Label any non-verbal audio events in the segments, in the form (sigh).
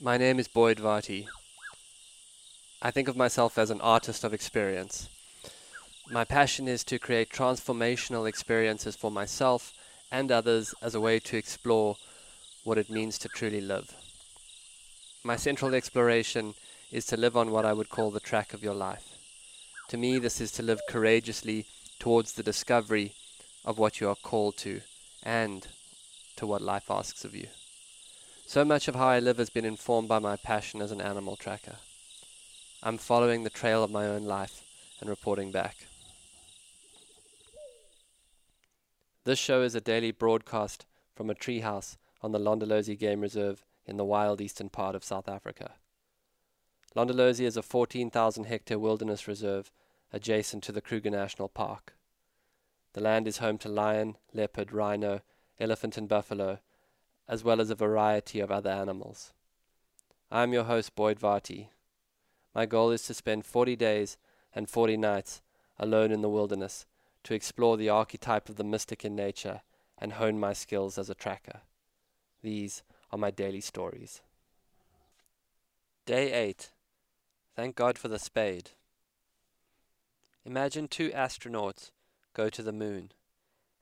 My name is Boyd Varty. I think of myself as an artist of experience. My passion is to create transformational experiences for myself and others as a way to explore what it means to truly live. My central exploration is to live on what I would call the track of your life. To me, this is to live courageously towards the discovery of what you are called to and to what life asks of you. So much of how I live has been informed by my passion as an animal tracker. I'm following the trail of my own life and reporting back. This show is a daily broadcast from a treehouse on the Londolozi Game Reserve in the wild eastern part of South Africa. Londolozi is a 14,000 hectare wilderness reserve adjacent to the Kruger National Park. The land is home to lion, leopard, rhino, elephant, and buffalo, as well as a variety of other animals. I am your host, Boyd Varty. My goal is to spend 40 days and 40 nights alone in the wilderness to explore the archetype of the mystic in nature and hone my skills as a tracker. These are my daily stories. Day 8. Thank God for the spade. Imagine two astronauts go to the moon,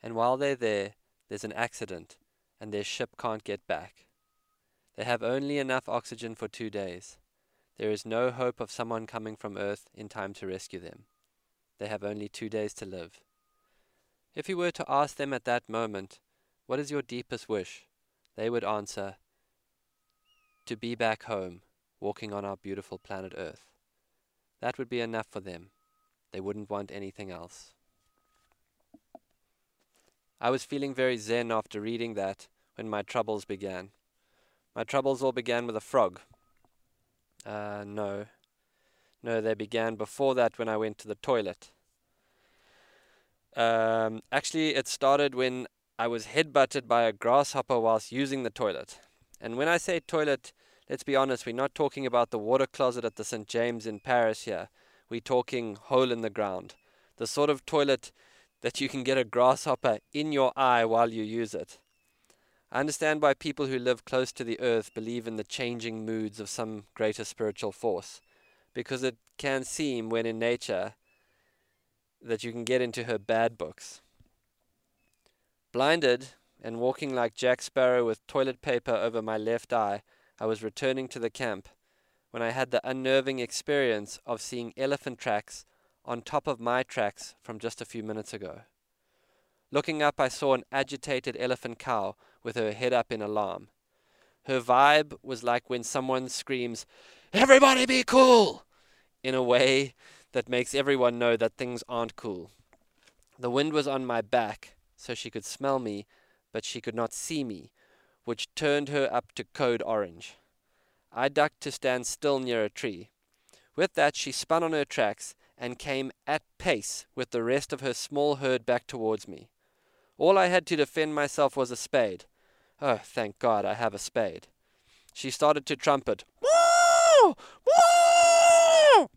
and while they're there, there's an accident and their ship can't get back. They have only enough oxygen for two days. There is no hope of someone coming from Earth in time to rescue them. They have only two days to live. If you were to ask them at that moment, What is your deepest wish? they would answer, To be back home, walking on our beautiful planet Earth. That would be enough for them. They wouldn't want anything else. I was feeling very zen after reading that when my troubles began. My troubles all began with a frog. Uh, no. No, they began before that when I went to the toilet. Um, actually, it started when I was headbutted by a grasshopper whilst using the toilet. And when I say toilet, let's be honest, we're not talking about the water closet at the St. James in Paris here. We're talking hole in the ground. The sort of toilet that you can get a grasshopper in your eye while you use it. I understand why people who live close to the earth believe in the changing moods of some greater spiritual force, because it can seem, when in nature, that you can get into her bad books. Blinded and walking like Jack Sparrow with toilet paper over my left eye, I was returning to the camp when I had the unnerving experience of seeing elephant tracks on top of my tracks from just a few minutes ago. Looking up, I saw an agitated elephant cow with her head up in alarm. Her vibe was like when someone screams, Everybody be cool! in a way that makes everyone know that things aren't cool. The wind was on my back, so she could smell me, but she could not see me, which turned her up to code orange. I ducked to stand still near a tree. With that, she spun on her tracks and came at pace with the rest of her small herd back towards me. All I had to defend myself was a spade. Oh, thank God I have a spade. She started to trumpet. Woo! Woo!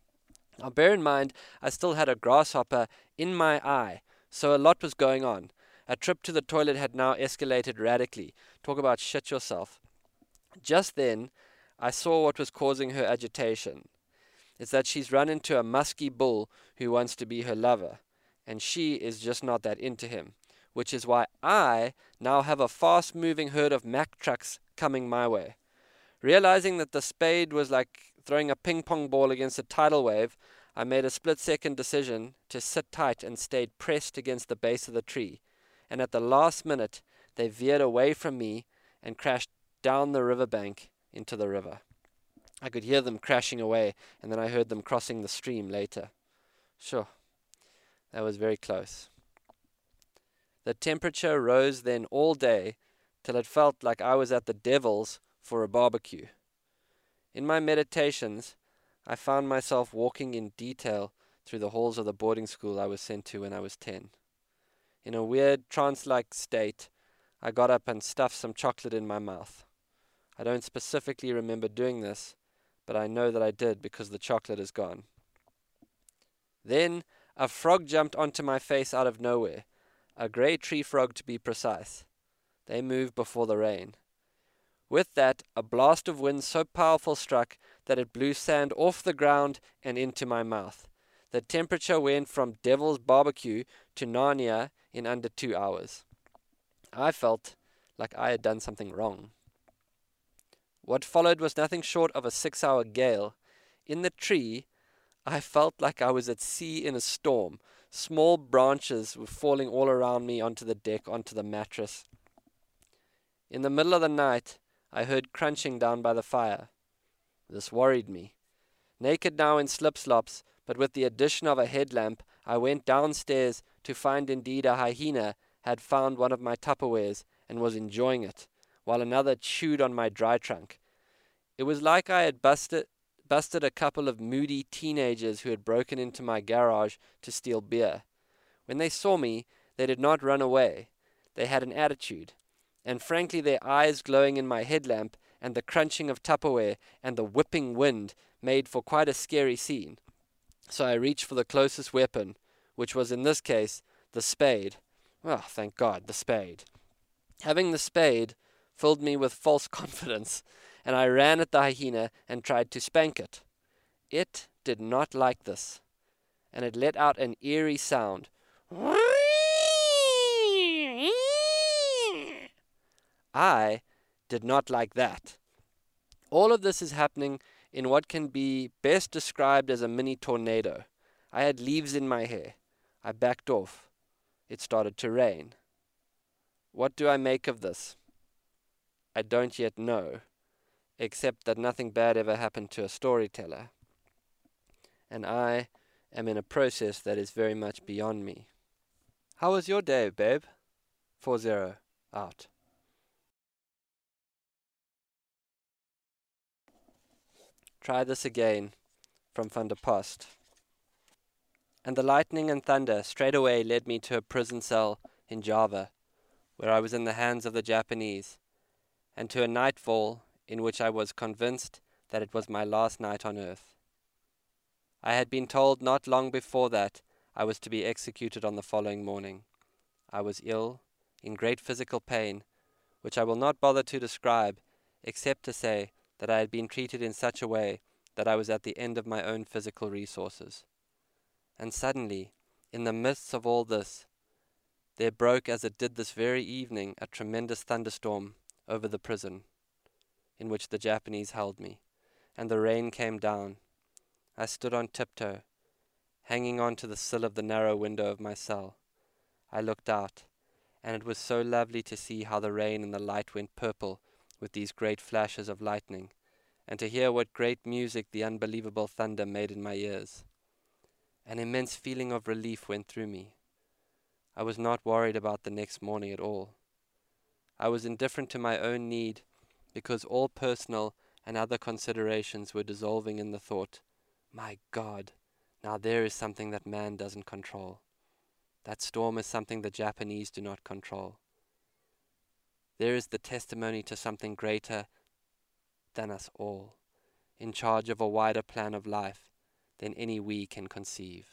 Now, bear in mind, I still had a grasshopper in my eye, so a lot was going on. A trip to the toilet had now escalated radically. Talk about shit yourself. Just then, I saw what was causing her agitation. It's that she's run into a musky bull who wants to be her lover, and she is just not that into him which is why I now have a fast moving herd of Mack trucks coming my way. Realizing that the spade was like throwing a ping pong ball against a tidal wave, I made a split second decision to sit tight and stayed pressed against the base of the tree. And at the last minute, they veered away from me and crashed down the riverbank into the river. I could hear them crashing away, and then I heard them crossing the stream later. Sure, that was very close. The temperature rose then all day till it felt like I was at the devil's for a barbecue. In my meditations, I found myself walking in detail through the halls of the boarding school I was sent to when I was 10. In a weird trance like state, I got up and stuffed some chocolate in my mouth. I don't specifically remember doing this, but I know that I did because the chocolate is gone. Then a frog jumped onto my face out of nowhere a grey tree frog to be precise. They move before the rain. With that, a blast of wind so powerful struck that it blew sand off the ground and into my mouth. The temperature went from devil's barbecue to Narnia in under two hours. I felt like I had done something wrong. What followed was nothing short of a six hour gale. In the tree, I felt like I was at sea in a storm. Small branches were falling all around me onto the deck, onto the mattress. In the middle of the night, I heard crunching down by the fire. This worried me. Naked now in slip slops, but with the addition of a headlamp, I went downstairs to find indeed a hyena had found one of my Tupperwares and was enjoying it, while another chewed on my dry trunk. It was like I had busted busted a couple of moody teenagers who had broken into my garage to steal beer. When they saw me, they did not run away. They had an attitude, and frankly, their eyes glowing in my headlamp and the crunching of Tupperware and the whipping wind made for quite a scary scene. So I reached for the closest weapon, which was in this case the spade. Oh, thank God, the spade. Having the spade filled me with false (laughs) confidence, and I ran at the hyena and tried to spank it. It did not like this, and it let out an eerie sound. I did not like that. All of this is happening in what can be best described as a mini tornado. I had leaves in my hair. I backed off. It started to rain. What do I make of this? I don't yet know, except that nothing bad ever happened to a storyteller. And I am in a process that is very much beyond me. How was your day, babe? 4 0 out. Try this again from Van der Post. And the lightning and thunder straightway led me to a prison cell in Java, where I was in the hands of the Japanese, and to a nightfall in which I was convinced that it was my last night on earth. I had been told not long before that I was to be executed on the following morning. I was ill, in great physical pain, which I will not bother to describe, except to say that I had been treated in such a way that I was at the end of my own physical resources. And suddenly, in the midst of all this, there broke, as it did this very evening, a tremendous thunderstorm over the prison in which the Japanese held me, and the rain came down. I stood on tiptoe, hanging on to the sill of the narrow window of my cell. I looked out, and it was so lovely to see how the rain and the light went purple with these great flashes of lightning, and to hear what great music the unbelievable thunder made in my ears. An immense feeling of relief went through me. I was not worried about the next morning at all. I was indifferent to my own need, because all personal and other considerations were dissolving in the thought, My God, now there is something that man doesn't control. That storm is something the Japanese do not control. There is the testimony to something greater than us all, in charge of a wider plan of life than any we can conceive.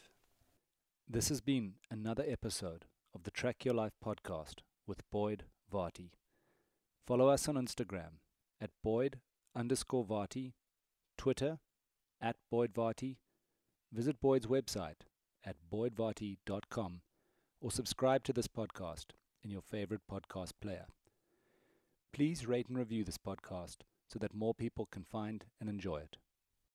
This has been another episode of the Track Your Life podcast with Boyd Varty. Follow us on Instagram at Boyd underscore Twitter at Boyd Varty, visit Boyd's website at boydvarty.com, or subscribe to this podcast in your favorite podcast player. Please rate and review this podcast so that more people can find and enjoy it.